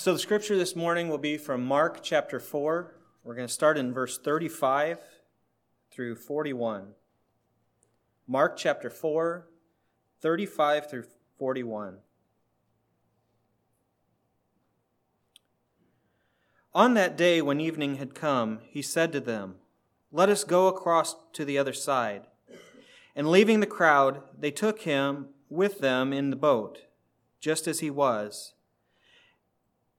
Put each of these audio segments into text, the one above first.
So the scripture this morning will be from Mark chapter 4. We're going to start in verse 35 through 41. Mark chapter 4, 35 through 41. On that day, when evening had come, he said to them, Let us go across to the other side. And leaving the crowd, they took him with them in the boat, just as he was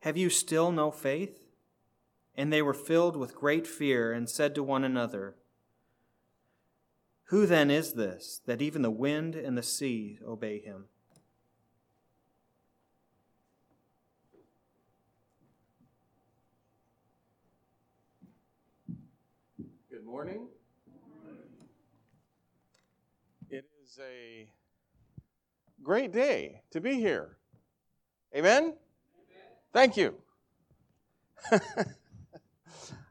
Have you still no faith? And they were filled with great fear and said to one another, Who then is this that even the wind and the sea obey him? Good morning. It is a great day to be here. Amen? Thank you.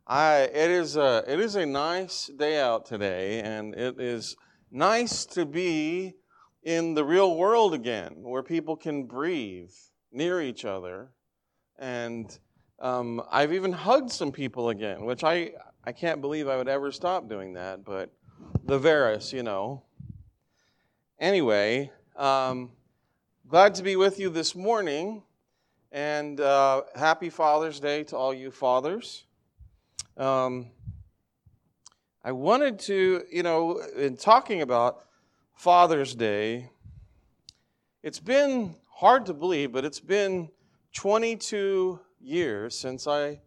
I, it, is a, it is a nice day out today, and it is nice to be in the real world again, where people can breathe near each other. And um, I've even hugged some people again, which I, I can't believe I would ever stop doing that, but the Varus, you know. Anyway, um, glad to be with you this morning. And uh, happy Father's Day to all you fathers. Um, I wanted to, you know, in talking about Father's Day, it's been hard to believe, but it's been 22 years since I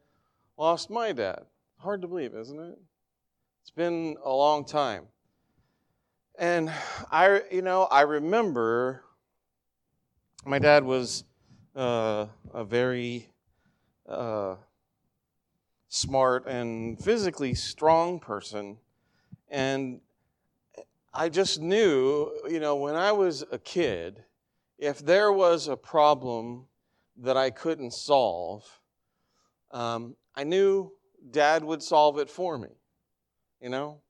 lost my dad. Hard to believe, isn't it? It's been a long time. And I, you know, I remember my dad was uh, a very uh, smart and physically strong person. And I just knew, you know, when I was a kid, if there was a problem that I couldn't solve, um, I knew dad would solve it for me, you know?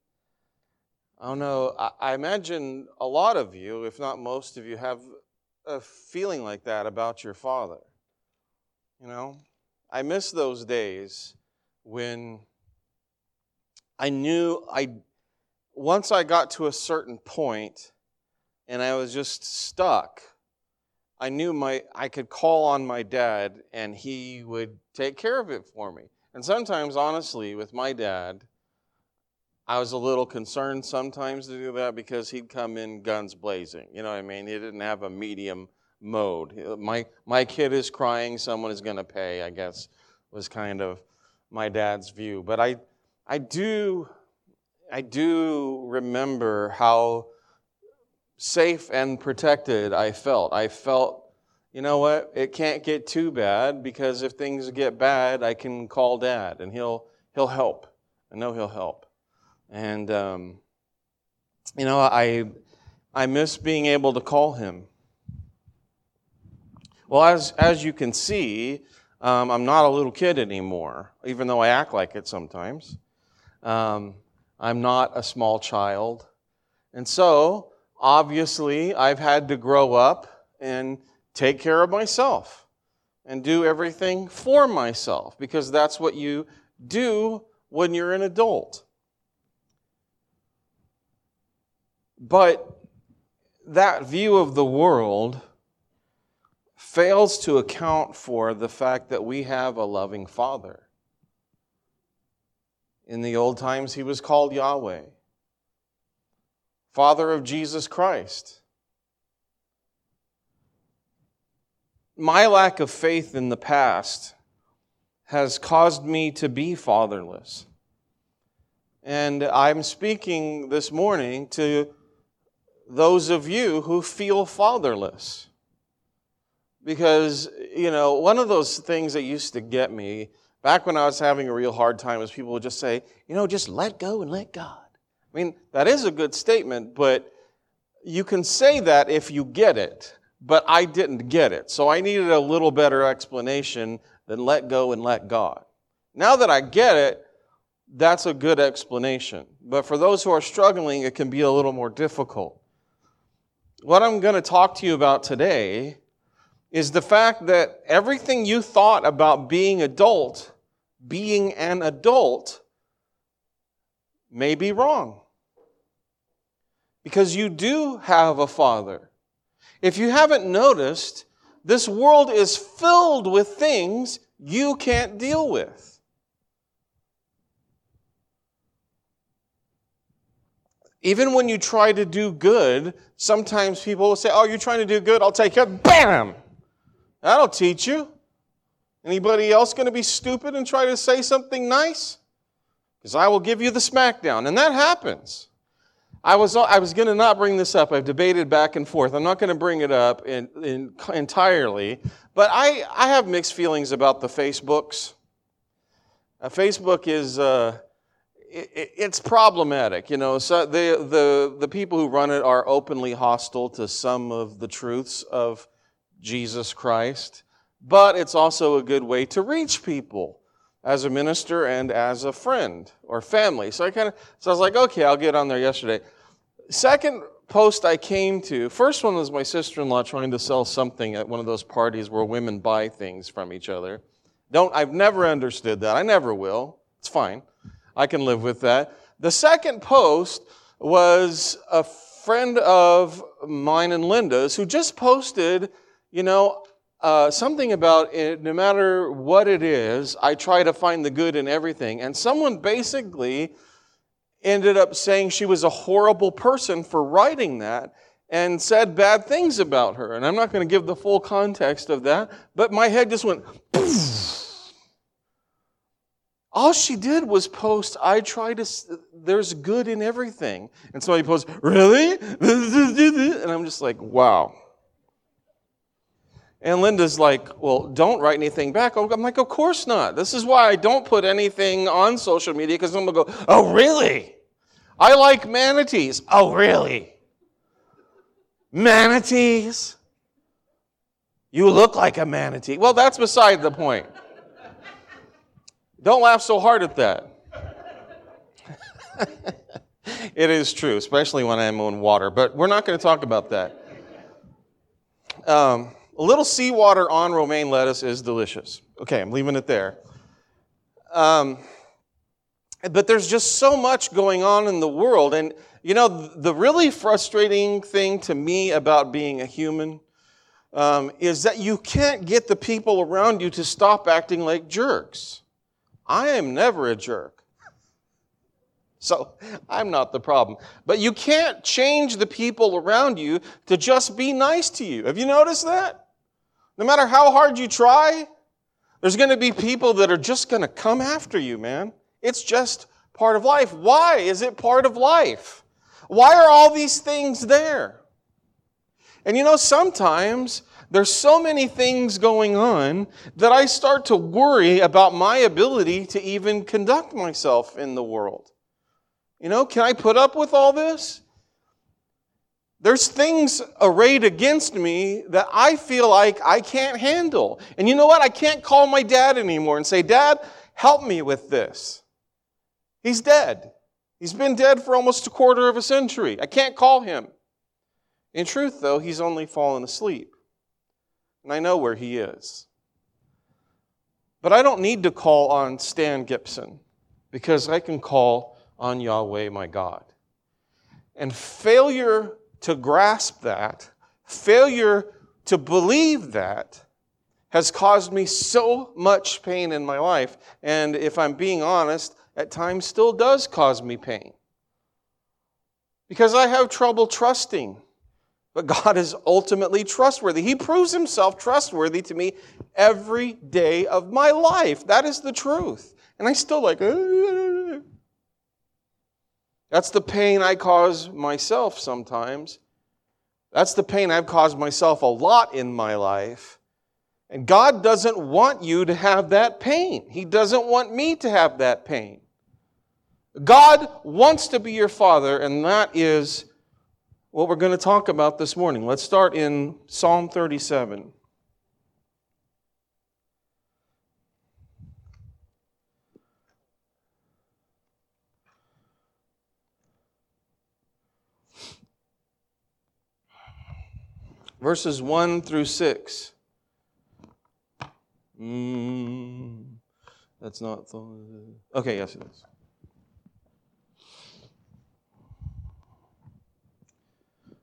I don't know. I, I imagine a lot of you, if not most of you, have a feeling like that about your father. You know, I miss those days when I knew I, once I got to a certain point and I was just stuck, I knew my, I could call on my dad and he would take care of it for me. And sometimes, honestly, with my dad, I was a little concerned sometimes to do that because he'd come in guns blazing. You know what I mean? He didn't have a medium mode. My, my kid is crying, someone is going to pay, I guess, was kind of my dad's view. But I, I, do, I do remember how safe and protected I felt. I felt, you know what, it can't get too bad because if things get bad, I can call dad and he'll, he'll help. I know he'll help. And, um, you know, I, I miss being able to call him. Well, as, as you can see, um, I'm not a little kid anymore, even though I act like it sometimes. Um, I'm not a small child. And so, obviously, I've had to grow up and take care of myself and do everything for myself because that's what you do when you're an adult. But that view of the world fails to account for the fact that we have a loving Father. In the old times, he was called Yahweh, Father of Jesus Christ. My lack of faith in the past has caused me to be fatherless. And I'm speaking this morning to those of you who feel fatherless. Because you know, one of those things that used to get me back when I was having a real hard time is people would just say, you know, just let go and let God. I mean, that is a good statement, but you can say that if you get it, but I didn't get it. So I needed a little better explanation than let go and let God. Now that I get it, that's a good explanation. But for those who are struggling, it can be a little more difficult. What I'm going to talk to you about today is the fact that everything you thought about being adult, being an adult, may be wrong. Because you do have a father. If you haven't noticed, this world is filled with things you can't deal with. Even when you try to do good, sometimes people will say, Oh, you're trying to do good, I'll take it. Bam! That'll teach you. Anybody else going to be stupid and try to say something nice? Because I will give you the smackdown. And that happens. I was, I was going to not bring this up. I've debated back and forth. I'm not going to bring it up in, in, entirely. But I, I have mixed feelings about the Facebooks. Uh, Facebook is. Uh, it's problematic, you know. So the, the, the people who run it are openly hostile to some of the truths of Jesus Christ, but it's also a good way to reach people as a minister and as a friend or family. So I kind of, so I was like, okay, I'll get on there yesterday. Second post I came to, first one was my sister-in-law trying to sell something at one of those parties where women buy things from each other. Don't, I've never understood that. I never will. It's fine. I can live with that. The second post was a friend of mine and Linda's who just posted, you know, uh, something about it, no matter what it is, I try to find the good in everything. And someone basically ended up saying she was a horrible person for writing that and said bad things about her. And I'm not going to give the full context of that, but my head just went, poof all she did was post, I try to, there's good in everything. And somebody posts, really? And I'm just like, wow. And Linda's like, well, don't write anything back. Oh, I'm like, of course not. This is why I don't put anything on social media because someone will go, oh, really? I like manatees. Oh, really? Manatees? You look like a manatee. Well, that's beside the point. Don't laugh so hard at that. it is true, especially when I'm on water, but we're not going to talk about that. Um, a little seawater on romaine lettuce is delicious. Okay, I'm leaving it there. Um, but there's just so much going on in the world. And, you know, the really frustrating thing to me about being a human um, is that you can't get the people around you to stop acting like jerks. I am never a jerk. So I'm not the problem. But you can't change the people around you to just be nice to you. Have you noticed that? No matter how hard you try, there's going to be people that are just going to come after you, man. It's just part of life. Why is it part of life? Why are all these things there? And you know, sometimes there's so many things going on that I start to worry about my ability to even conduct myself in the world. You know, can I put up with all this? There's things arrayed against me that I feel like I can't handle. And you know what? I can't call my dad anymore and say, Dad, help me with this. He's dead. He's been dead for almost a quarter of a century. I can't call him. In truth, though, he's only fallen asleep and I know where he is. But I don't need to call on Stan Gibson because I can call on Yahweh my God. And failure to grasp that, failure to believe that, has caused me so much pain in my life. And if I'm being honest, at times still does cause me pain. Because I have trouble trusting but God is ultimately trustworthy. He proves himself trustworthy to me every day of my life. That is the truth. And I still like, that's the pain I cause myself sometimes. That's the pain I've caused myself a lot in my life. And God doesn't want you to have that pain. He doesn't want me to have that pain. God wants to be your father, and that is what we're going to talk about this morning. Let's start in Psalm 37. Verses 1 through 6. Mm, that's not. Okay, yes, it is.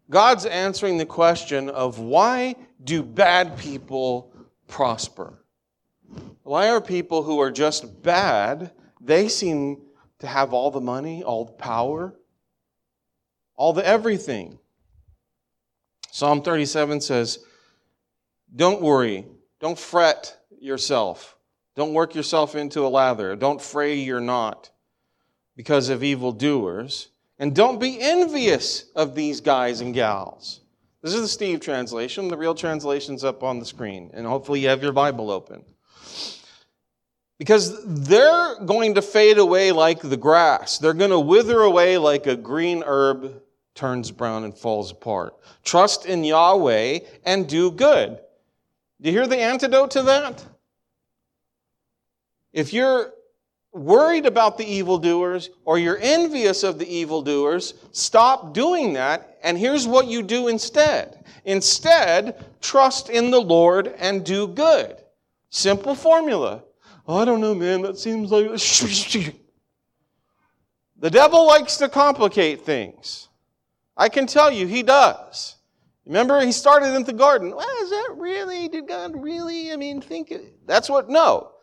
God's answering the question of why do bad people prosper? Why are people who are just bad, they seem to have all the money, all the power, all the everything? Psalm 37 says, Don't worry, don't fret yourself, don't work yourself into a lather, don't fray your knot because of evildoers. And don't be envious of these guys and gals. This is the Steve translation. The real translation's up on the screen. And hopefully you have your Bible open. Because they're going to fade away like the grass. They're going to wither away like a green herb turns brown and falls apart. Trust in Yahweh and do good. Do you hear the antidote to that? If you're worried about the evildoers or you're envious of the evildoers, stop doing that. And here's what you do instead. Instead, trust in the Lord and do good. Simple formula. Oh, I don't know, man. That seems like. The devil likes to complicate things. I can tell you, he does. Remember, he started in the garden. Well, is that really? Did God really? I mean, think. That's what, no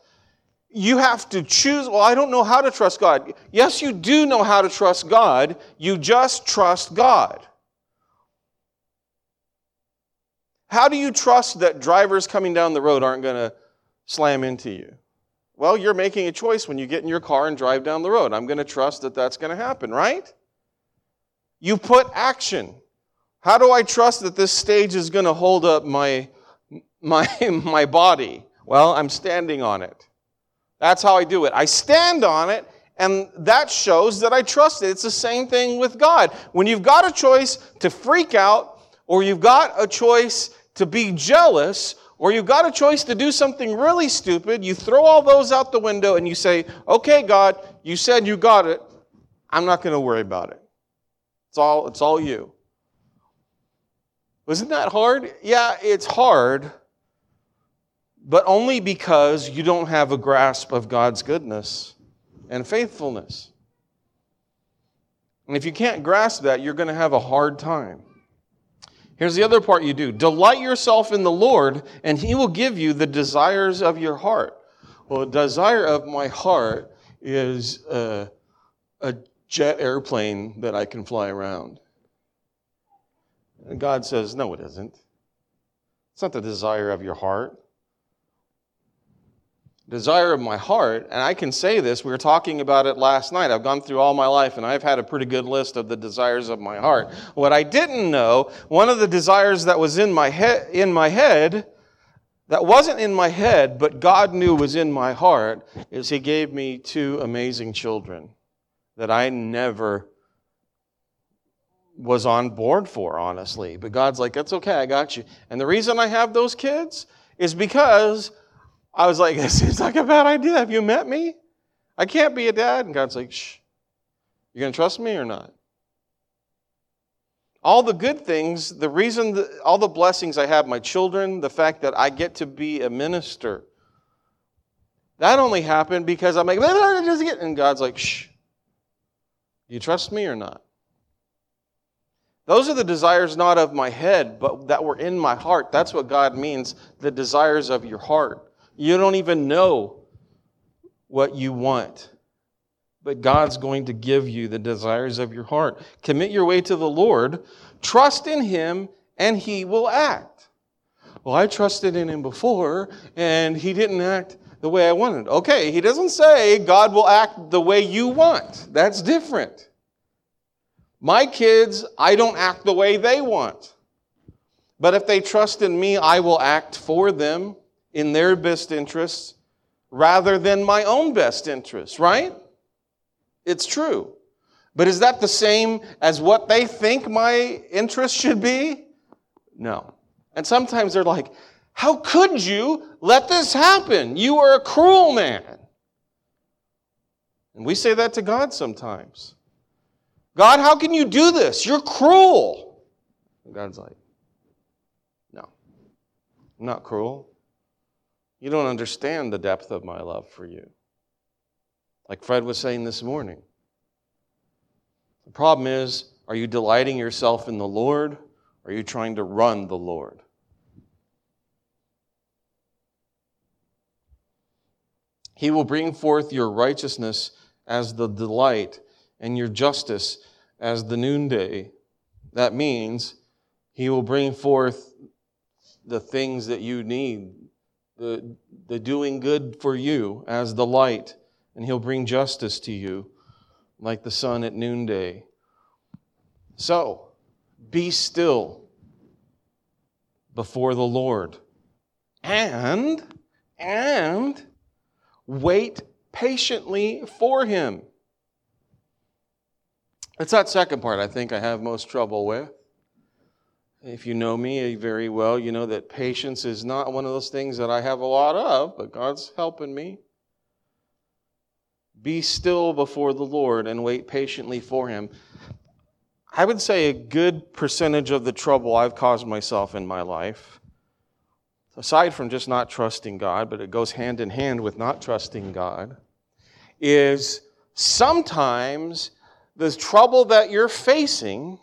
you have to choose, well, I don't know how to trust God. Yes, you do know how to trust God. You just trust God. How do you trust that drivers coming down the road aren't going to slam into you? Well, you're making a choice when you get in your car and drive down the road. I'm going to trust that that's going to happen, right? You put action. How do I trust that this stage is going to hold up my, my, my body? Well, I'm standing on it. That's how I do it. I stand on it, and that shows that I trust it. It's the same thing with God. When you've got a choice to freak out, or you've got a choice to be jealous, or you've got a choice to do something really stupid, you throw all those out the window and you say, Okay, God, you said you got it. I'm not going to worry about it. It's all, it's all you. Wasn't that hard? Yeah, it's hard but only because you don't have a grasp of God's goodness and faithfulness. And if you can't grasp that, you're going to have a hard time. Here's the other part you do delight yourself in the Lord, and He will give you the desires of your heart. Well, the desire of my heart is a, a jet airplane that I can fly around. And God says, No, it isn't. It's not the desire of your heart desire of my heart, and I can say this, we were talking about it last night. I've gone through all my life and I've had a pretty good list of the desires of my heart. What I didn't know, one of the desires that was in my head, in my head, that wasn't in my head, but God knew was in my heart, is He gave me two amazing children that I never was on board for, honestly. But God's like, that's okay, I got you. And the reason I have those kids is because I was like, it seems like a bad idea. Have you met me? I can't be a dad. And God's like, shh. You going to trust me or not? All the good things, the reason, that, all the blessings I have, my children, the fact that I get to be a minister, that only happened because I'm like, and God's like, shh. You trust me or not? Those are the desires not of my head, but that were in my heart. That's what God means, the desires of your heart. You don't even know what you want. But God's going to give you the desires of your heart. Commit your way to the Lord, trust in Him, and He will act. Well, I trusted in Him before, and He didn't act the way I wanted. Okay, He doesn't say God will act the way you want. That's different. My kids, I don't act the way they want. But if they trust in me, I will act for them in their best interests rather than my own best interests, right? It's true. But is that the same as what they think my interests should be? No. And sometimes they're like, How could you let this happen? You are a cruel man. And we say that to God sometimes. God, how can you do this? You're cruel. And God's like, No, I'm not cruel. You don't understand the depth of my love for you. Like Fred was saying this morning. The problem is, are you delighting yourself in the Lord? Or are you trying to run the Lord? He will bring forth your righteousness as the delight and your justice as the noonday. That means he will bring forth the things that you need, the, the doing good for you as the light, and he'll bring justice to you like the sun at noonday. So, be still before the Lord and and wait patiently for him. It's that second part I think I have most trouble with. If you know me eh, very well, you know that patience is not one of those things that I have a lot of, but God's helping me. Be still before the Lord and wait patiently for him. I would say a good percentage of the trouble I've caused myself in my life aside from just not trusting God, but it goes hand in hand with not trusting God, is sometimes the trouble that you're facing,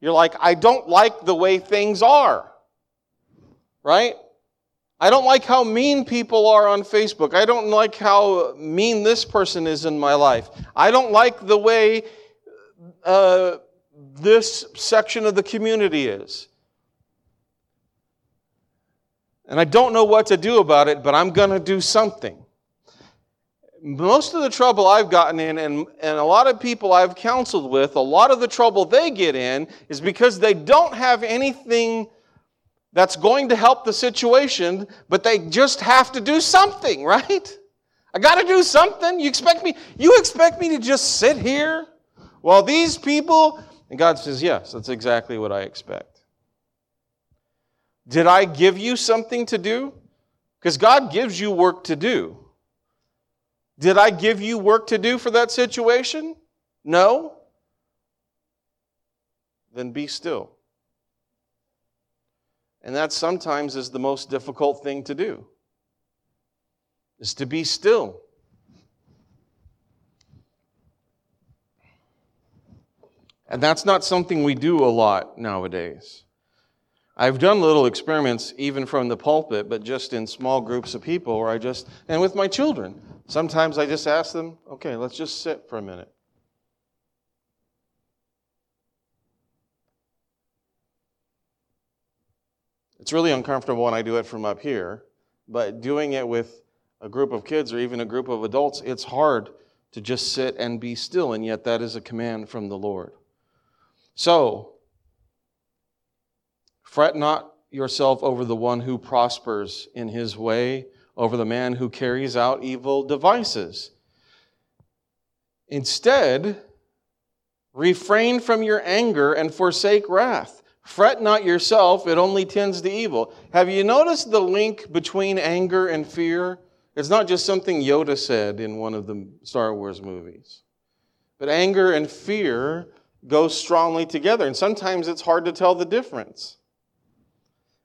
you're like, I don't like the way things are. Right? I don't like how mean people are on Facebook. I don't like how mean this person is in my life. I don't like the way uh, this section of the community is. And I don't know what to do about it, but I'm going to do something most of the trouble I've gotten in, and, and a lot of people I've counseled with, a lot of the trouble they get in is because they don't have anything that's going to help the situation, but they just have to do something, right? I got to do something. You expect me? You expect me to just sit here while these people? And God says, Yes, that's exactly what I expect. Did I give you something to do? Because God gives you work to do. Did I give you work to do for that situation? No? Then be still. And that sometimes is the most difficult thing to do. Is to be still. And that's not something we do a lot nowadays. I've done little experiments, even from the pulpit, but just in small groups of people where I just, and with my children, Sometimes I just ask them, okay, let's just sit for a minute. It's really uncomfortable when I do it from up here, but doing it with a group of kids or even a group of adults, it's hard to just sit and be still, and yet that is a command from the Lord. So, fret not yourself over the one who prospers in his way over the man who carries out evil devices. Instead, refrain from your anger and forsake wrath. Fret not yourself, it only tends to evil. Have you noticed the link between anger and fear? It's not just something Yoda said in one of the Star Wars movies. But anger and fear go strongly together, and sometimes it's hard to tell the difference.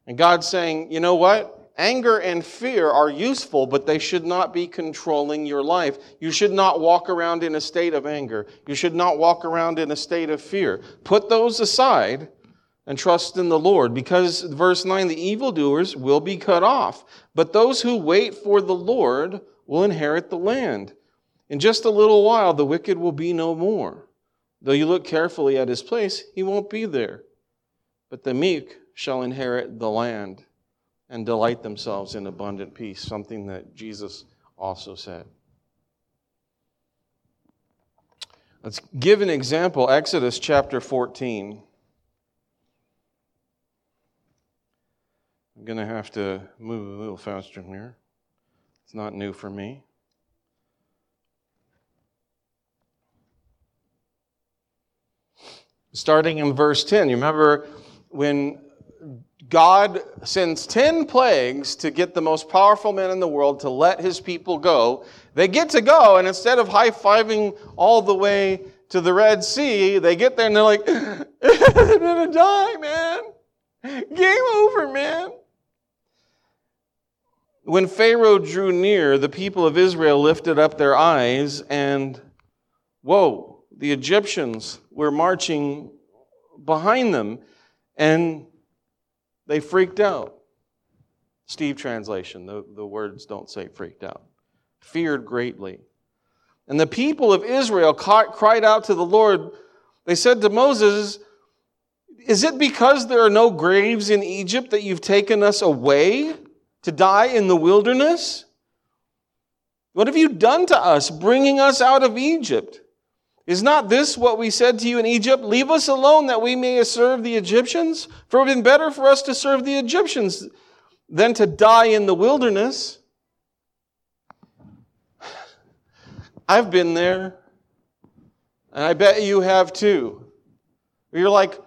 And God's saying, you know what? Anger and fear are useful, but they should not be controlling your life. You should not walk around in a state of anger. You should not walk around in a state of fear. Put those aside and trust in the Lord, because verse 9 the evildoers will be cut off, but those who wait for the Lord will inherit the land. In just a little while, the wicked will be no more. Though you look carefully at his place, he won't be there. But the meek shall inherit the land and delight themselves in abundant peace, something that Jesus also said. Let's give an example Exodus chapter 14. I'm going to have to move a little faster here. It's not new for me. Starting in verse 10, you remember when God sends 10 plagues to get the most powerful men in the world to let his people go. They get to go, and instead of high fiving all the way to the Red Sea, they get there and they're like, they're gonna die, man. Game over, man. When Pharaoh drew near, the people of Israel lifted up their eyes, and whoa, the Egyptians were marching behind them, and they freaked out. Steve translation, the, the words don't say freaked out. Feared greatly. And the people of Israel cried out to the Lord. They said to Moses, Is it because there are no graves in Egypt that you've taken us away to die in the wilderness? What have you done to us, bringing us out of Egypt? Is not this what we said to you in Egypt? Leave us alone that we may serve the Egyptians? For it would have been better for us to serve the Egyptians than to die in the wilderness. I've been there, and I bet you have too. You're like,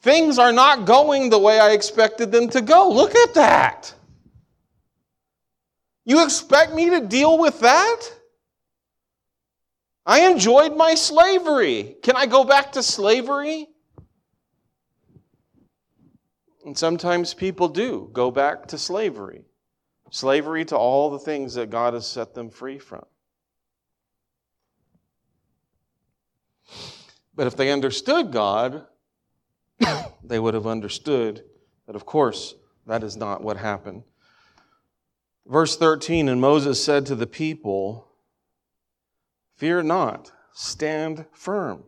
things are not going the way I expected them to go. Look at that. You expect me to deal with that? I enjoyed my slavery. Can I go back to slavery? And sometimes people do go back to slavery. Slavery to all the things that God has set them free from. But if they understood God, they would have understood that, of course, that is not what happened. Verse 13 And Moses said to the people, Fear not, stand firm,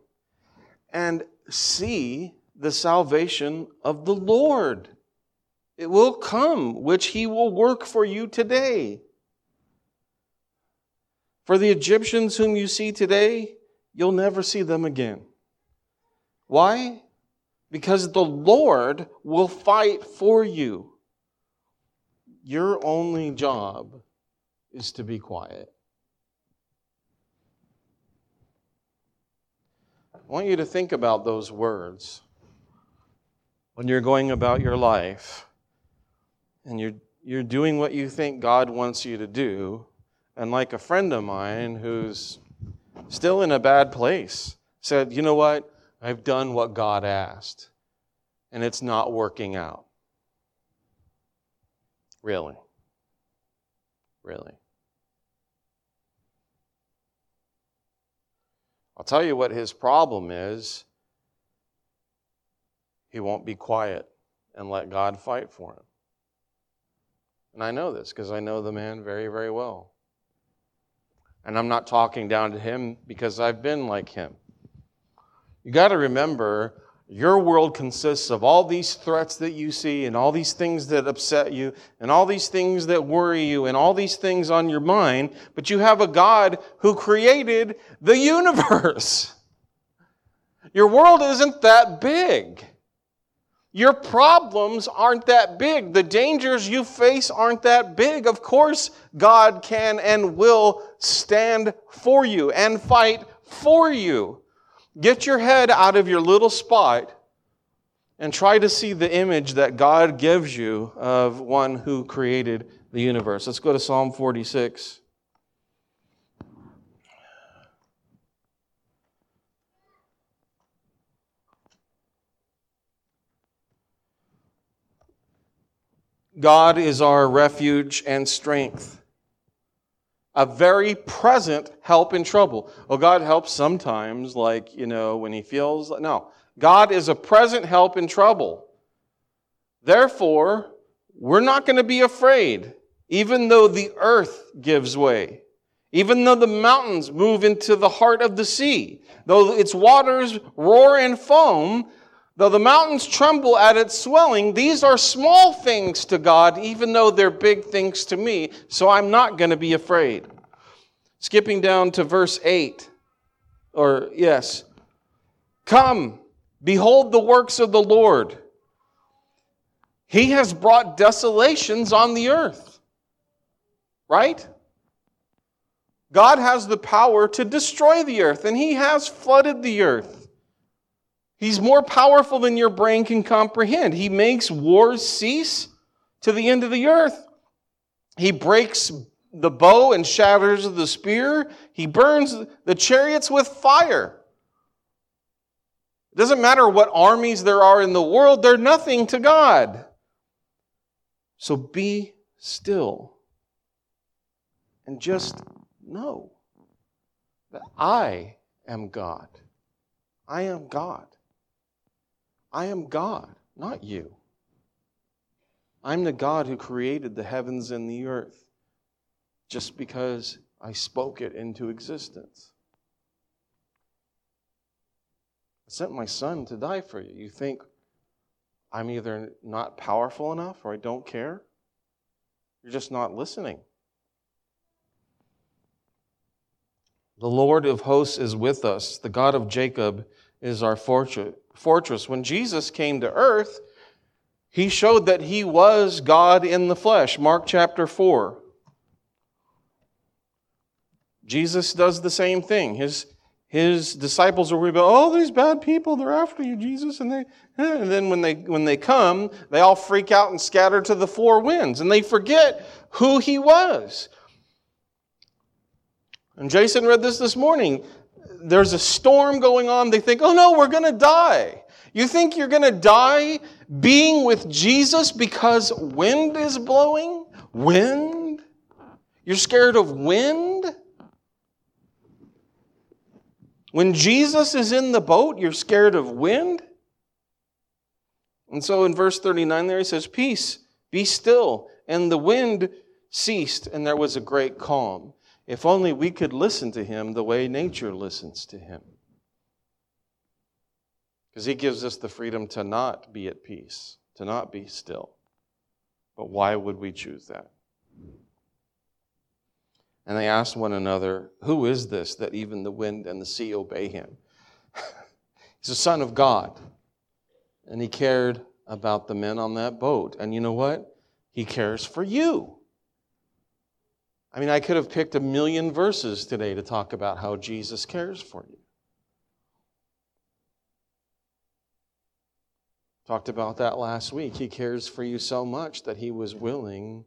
and see the salvation of the Lord. It will come, which he will work for you today. For the Egyptians whom you see today, you'll never see them again. Why? Because the Lord will fight for you. Your only job is to be quiet. I want you to think about those words when you're going about your life and you're, you're doing what you think God wants you to do. And like a friend of mine who's still in a bad place said, You know what? I've done what God asked, and it's not working out. Really? Really? I'll tell you what his problem is. He won't be quiet and let God fight for him. And I know this because I know the man very, very well. And I'm not talking down to him because I've been like him. You got to remember, your world consists of all these threats that you see, and all these things that upset you, and all these things that worry you, and all these things on your mind, but you have a God who created the universe. Your world isn't that big. Your problems aren't that big. The dangers you face aren't that big. Of course, God can and will stand for you and fight for you. Get your head out of your little spot and try to see the image that God gives you of one who created the universe. Let's go to Psalm 46. God is our refuge and strength a very present help in trouble. Oh, God helps sometimes, like, you know, when he feels. No. God is a present help in trouble. Therefore, we're not going to be afraid, even though the earth gives way, even though the mountains move into the heart of the sea, though its waters roar and foam, though the mountains tremble at its swelling. These are small things to God, even though they're big things to me, so I'm not going to be afraid. Skipping down to verse 8, or yes, come, behold the works of the Lord. He has brought desolations on the earth. Right? God has the power to destroy the earth, and He has flooded the earth. He's more powerful than your brain can comprehend. He makes wars cease to the end of the earth. He breaks the bow and shatters the spear. He burns the chariots with fire. It doesn't matter what armies there are in the world, they're nothing to God. So be still and just know that I am God. I am God. I am God, not you. I'm the God who created the heavens and the earth just because I spoke it into existence. I sent my son to die for you. You think I'm either not powerful enough or I don't care? You're just not listening. The Lord of hosts is with us. The God of Jacob is our fortress. When Jesus came to earth, he showed that he was God in the flesh. Mark chapter 4. Jesus does the same thing. His, his disciples worried about, oh, these bad people, they're after you, Jesus. And, they, and then when they, when they come, they all freak out and scatter to the four winds, and they forget who he was. And Jason read this this morning. There's a storm going on. They think, oh no, we're going to die. You think you're going to die being with Jesus because wind is blowing? Wind? You're scared of wind? When Jesus is in the boat, you're scared of wind? And so in verse 39 there he says, Peace, be still. And the wind ceased, and there was a great calm. If only we could listen to him the way nature listens to him. Because he gives us the freedom to not be at peace, to not be still. But why would we choose that? And they asked one another, Who is this that even the wind and the sea obey him? He's the Son of God. And he cared about the men on that boat. And you know what? He cares for you. I mean, I could have picked a million verses today to talk about how Jesus cares for you. Talked about that last week. He cares for you so much that he was willing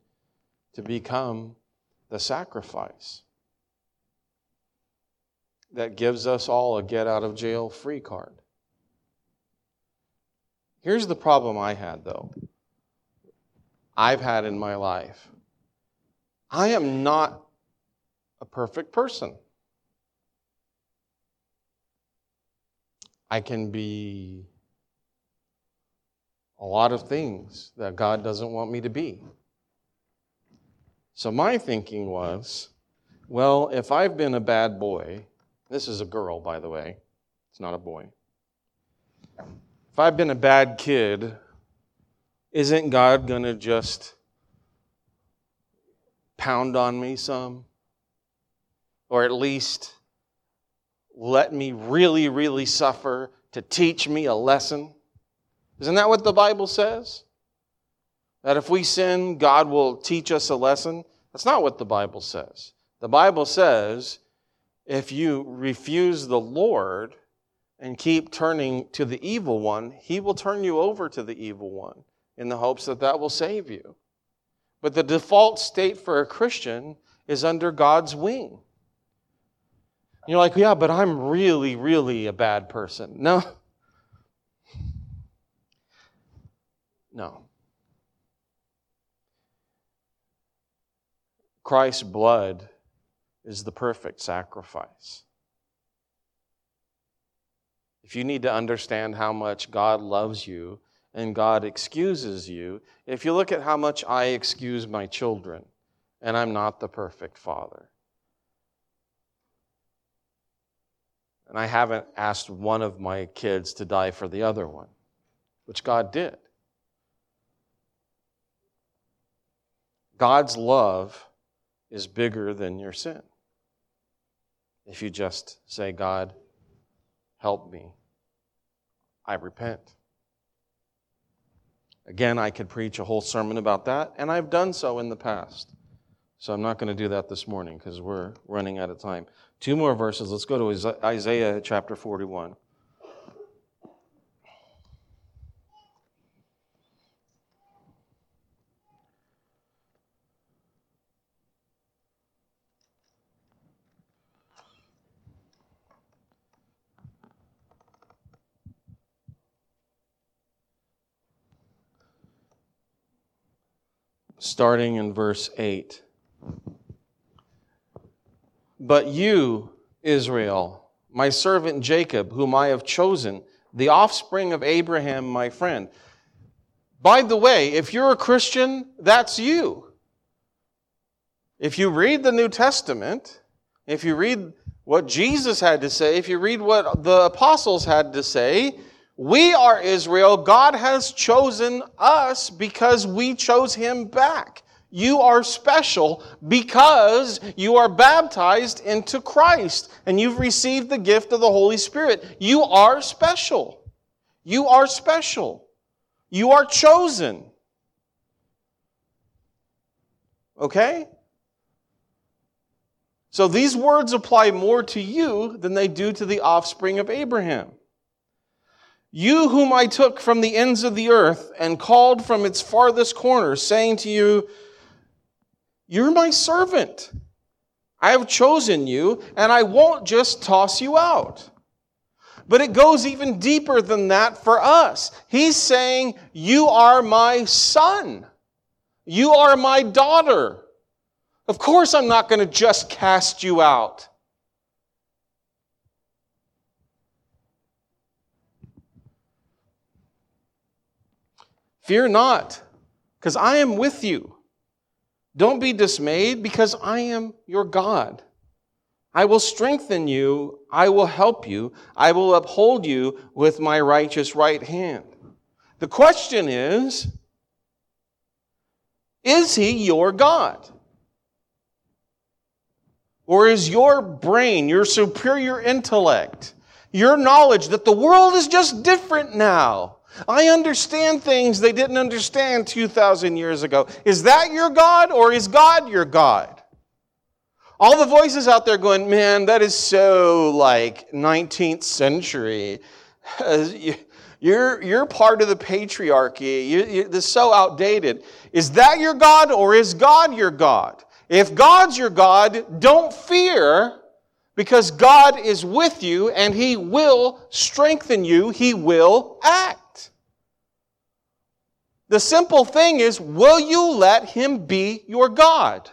to become the sacrifice that gives us all a get out of jail free card. Here's the problem I had, though, I've had in my life. I am not a perfect person. I can be a lot of things that God doesn't want me to be. So my thinking was well, if I've been a bad boy, this is a girl, by the way, it's not a boy. If I've been a bad kid, isn't God going to just pound on me some? Or at least let me really, really suffer to teach me a lesson? Isn't that what the Bible says? That if we sin, God will teach us a lesson? That's not what the Bible says. The Bible says if you refuse the Lord and keep turning to the evil one, he will turn you over to the evil one in the hopes that that will save you. But the default state for a Christian is under God's wing. You're like, yeah, but I'm really, really a bad person. No. No. Christ's blood is the perfect sacrifice. If you need to understand how much God loves you and God excuses you, if you look at how much I excuse my children, and I'm not the perfect father. And I haven't asked one of my kids to die for the other one, which God did. God's love is bigger than your sin. If you just say, God, help me, I repent. Again, I could preach a whole sermon about that, and I've done so in the past. So I'm not going to do that this morning because we're running out of time. Two more verses. Let's go to Isaiah chapter 41. Starting in verse 8. But you, Israel, my servant Jacob, whom I have chosen, the offspring of Abraham, my friend. By the way, if you're a Christian, that's you. If you read the New Testament, if you read what Jesus had to say, if you read what the apostles had to say, we are Israel. God has chosen us because we chose him back. You are special because you are baptized into Christ and you've received the gift of the Holy Spirit. You are special. You are special. You are chosen. Okay? So these words apply more to you than they do to the offspring of Abraham. You whom I took from the ends of the earth and called from its farthest corners, saying to you, You're my servant. I have chosen you, and I won't just toss you out. But it goes even deeper than that for us. He's saying, You are my son. You are my daughter. Of course, I'm not going to just cast you out. Fear not, because I am with you. Don't be dismayed, because I am your God. I will strengthen you. I will help you. I will uphold you with my righteous right hand. The question is Is he your God? Or is your brain, your superior intellect, your knowledge that the world is just different now? I understand things they didn't understand 2,000 years ago. Is that your God or is God your God? All the voices out there going, man, that is so like 19th century. You're, you're part of the patriarchy. You, you, this is so outdated. Is that your God or is God your God? If God's your God, don't fear because God is with you and He will strengthen you. He will act. The simple thing is, will you let him be your God?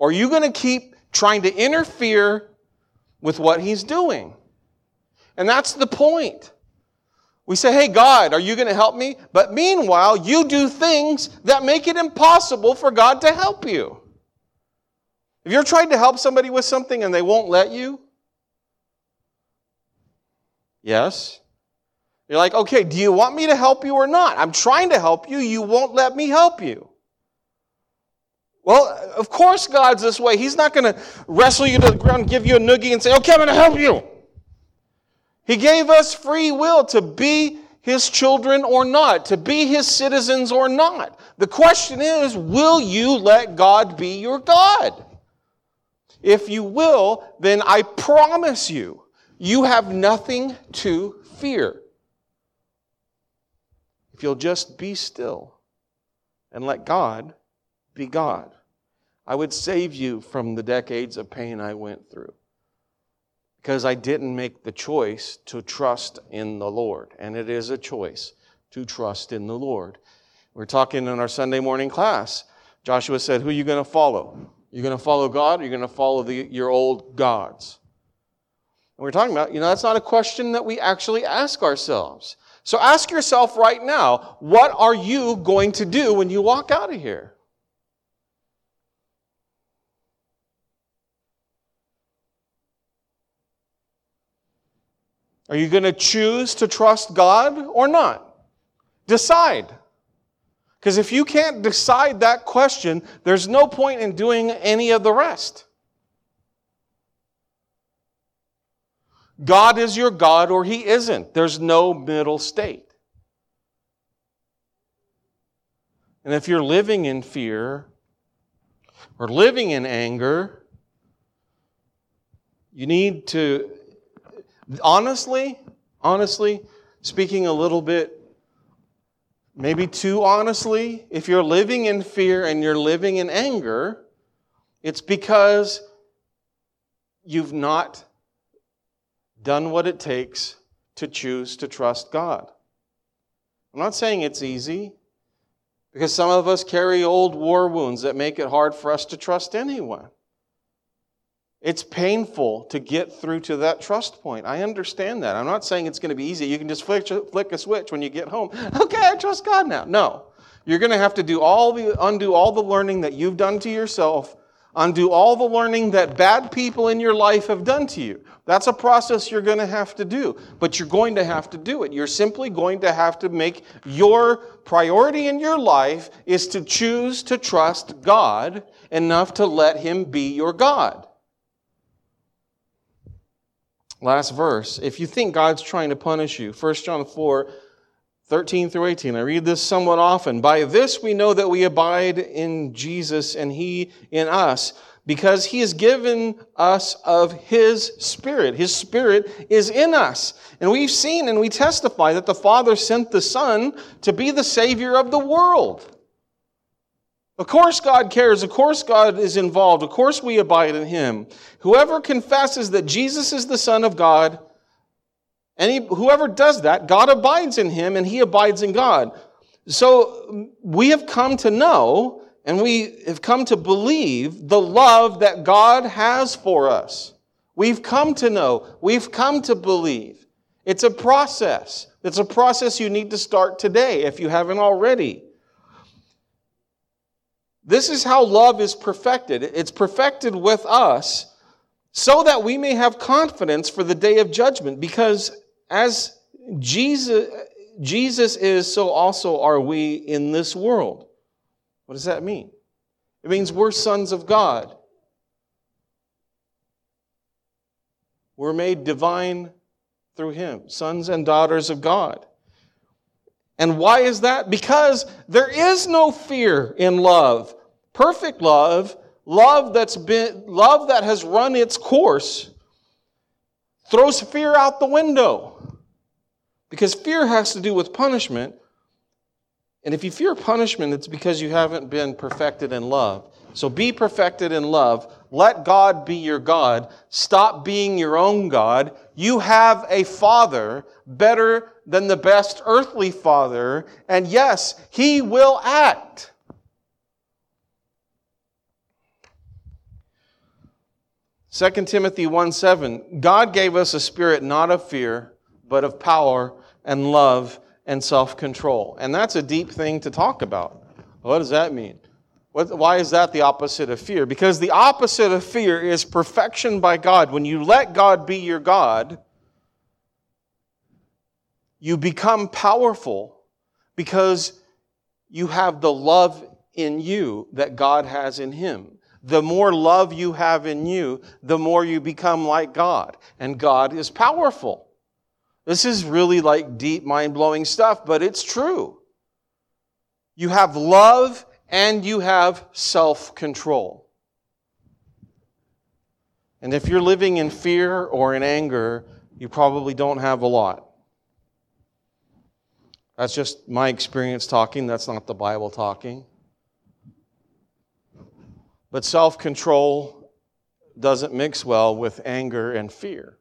Or are you going to keep trying to interfere with what he's doing? And that's the point. We say, hey, God, are you going to help me? But meanwhile, you do things that make it impossible for God to help you. If you're trying to help somebody with something and they won't let you, yes, you're like, okay, do you want me to help you or not? I'm trying to help you. You won't let me help you. Well, of course God's this way. He's not going to wrestle you to the ground, give you a noogie, and say, okay, I'm going to help you. He gave us free will to be his children or not, to be his citizens or not. The question is, will you let God be your God? If you will, then I promise you, you have nothing to fear if you'll just be still and let God be God. I would save you from the decades of pain I went through because I didn't make the choice to trust in the Lord. And it is a choice to trust in the Lord. We're talking in our Sunday morning class. Joshua said, Who are you going to follow? You're going to follow God or you're going to follow the, your old gods? And we're talking about, you know, that's not a question that we actually ask ourselves. So ask yourself right now, what are you going to do when you walk out of here? Are you going to choose to trust God or not? Decide. Because if you can't decide that question, there's no point in doing any of the rest. God is your God or He isn't. There's no middle state. And if you're living in fear or living in anger, you need to, honestly, honestly, speaking a little bit, maybe too honestly, if you're living in fear and you're living in anger, it's because you've not done what it takes to choose to trust God. I'm not saying it's easy, because some of us carry old war wounds that make it hard for us to trust anyone. It's painful to get through to that trust point. I understand that. I'm not saying it's going to be easy. You can just flick, flick a switch when you get home. Okay, I trust God now. No. You're going to have to do all the, undo all the learning that you've done to yourself, undo all the learning that bad people in your life have done to you. That's a process you're going to have to do, but you're going to have to do it. You're simply going to have to make your priority in your life is to choose to trust God enough to let Him be your God. Last verse. If you think God's trying to punish you, 1 John 4, 13 through 18. I read this somewhat often. By this we know that we abide in Jesus and He in us because he has given us of his spirit. His spirit is in us. And we've seen and we testify that the Father sent the Son to be the Savior of the world. Of course, God cares. Of course, God is involved. Of course, we abide in him. Whoever confesses that Jesus is the Son of God, and he, whoever does that, God abides in him and he abides in God. So we have come to know and we have come to believe the love that God has for us. We've come to know, we've come to believe. It's a process. It's a process you need to start today if you haven't already. This is how love is perfected. It's perfected with us so that we may have confidence for the day of judgment because as Jesus, Jesus is, so also are we in this world. What does that mean? It means we're sons of God. We're made divine through Him, sons and daughters of God. And why is that? Because there is no fear in love. Perfect love, love that's been love that has run its course throws fear out the window. Because fear has to do with punishment, and if you fear punishment, it's because you haven't been perfected in love. So be perfected in love. Let God be your God. Stop being your own God. You have a father better than the best earthly father. And yes, he will act. Second Timothy 1 7. God gave us a spirit not of fear, but of power and love and self control. And that's a deep thing to talk about. What does that mean? What, why is that the opposite of fear? Because the opposite of fear is perfection by God. When you let God be your God, you become powerful because you have the love in you that God has in Him. The more love you have in you, the more you become like God. And God is powerful. This is really like deep, mind blowing stuff, but it's true. You have love and you have self control. And if you're living in fear or in anger, you probably don't have a lot. That's just my experience talking, that's not the Bible talking. But self control doesn't mix well with anger and fear.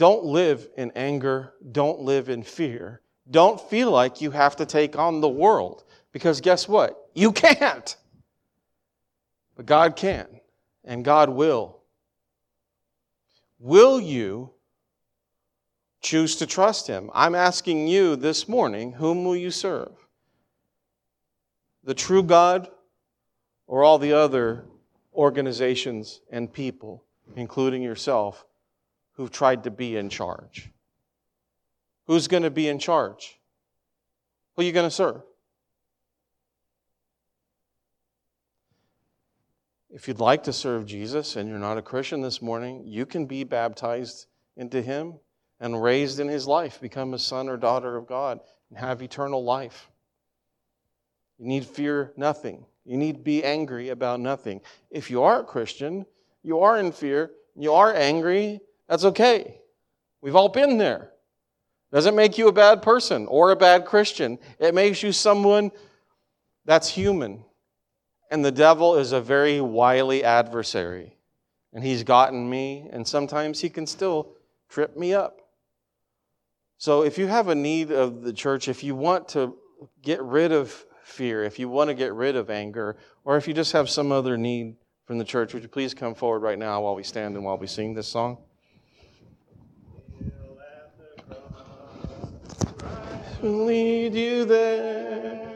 Don't live in anger. Don't live in fear. Don't feel like you have to take on the world. Because guess what? You can't. But God can, and God will. Will you choose to trust Him? I'm asking you this morning whom will you serve? The true God or all the other organizations and people, including yourself, who've tried to be in charge. Who's going to be in charge? Who are you going to serve? If you'd like to serve Jesus and you're not a Christian this morning, you can be baptized into Him and raised in His life, become a son or daughter of God, and have eternal life. You need fear nothing. You need be angry about nothing. If you are a Christian, you are in fear, you are angry, that's okay. We've all been there. Doesn't make you a bad person or a bad Christian. It makes you someone that's human. And the devil is a very wily adversary. And he's gotten me, and sometimes he can still trip me up. So if you have a need of the church, if you want to get rid of fear, if you want to get rid of anger, or if you just have some other need from the church, would you please come forward right now while we stand and while we sing this song? Lead you there.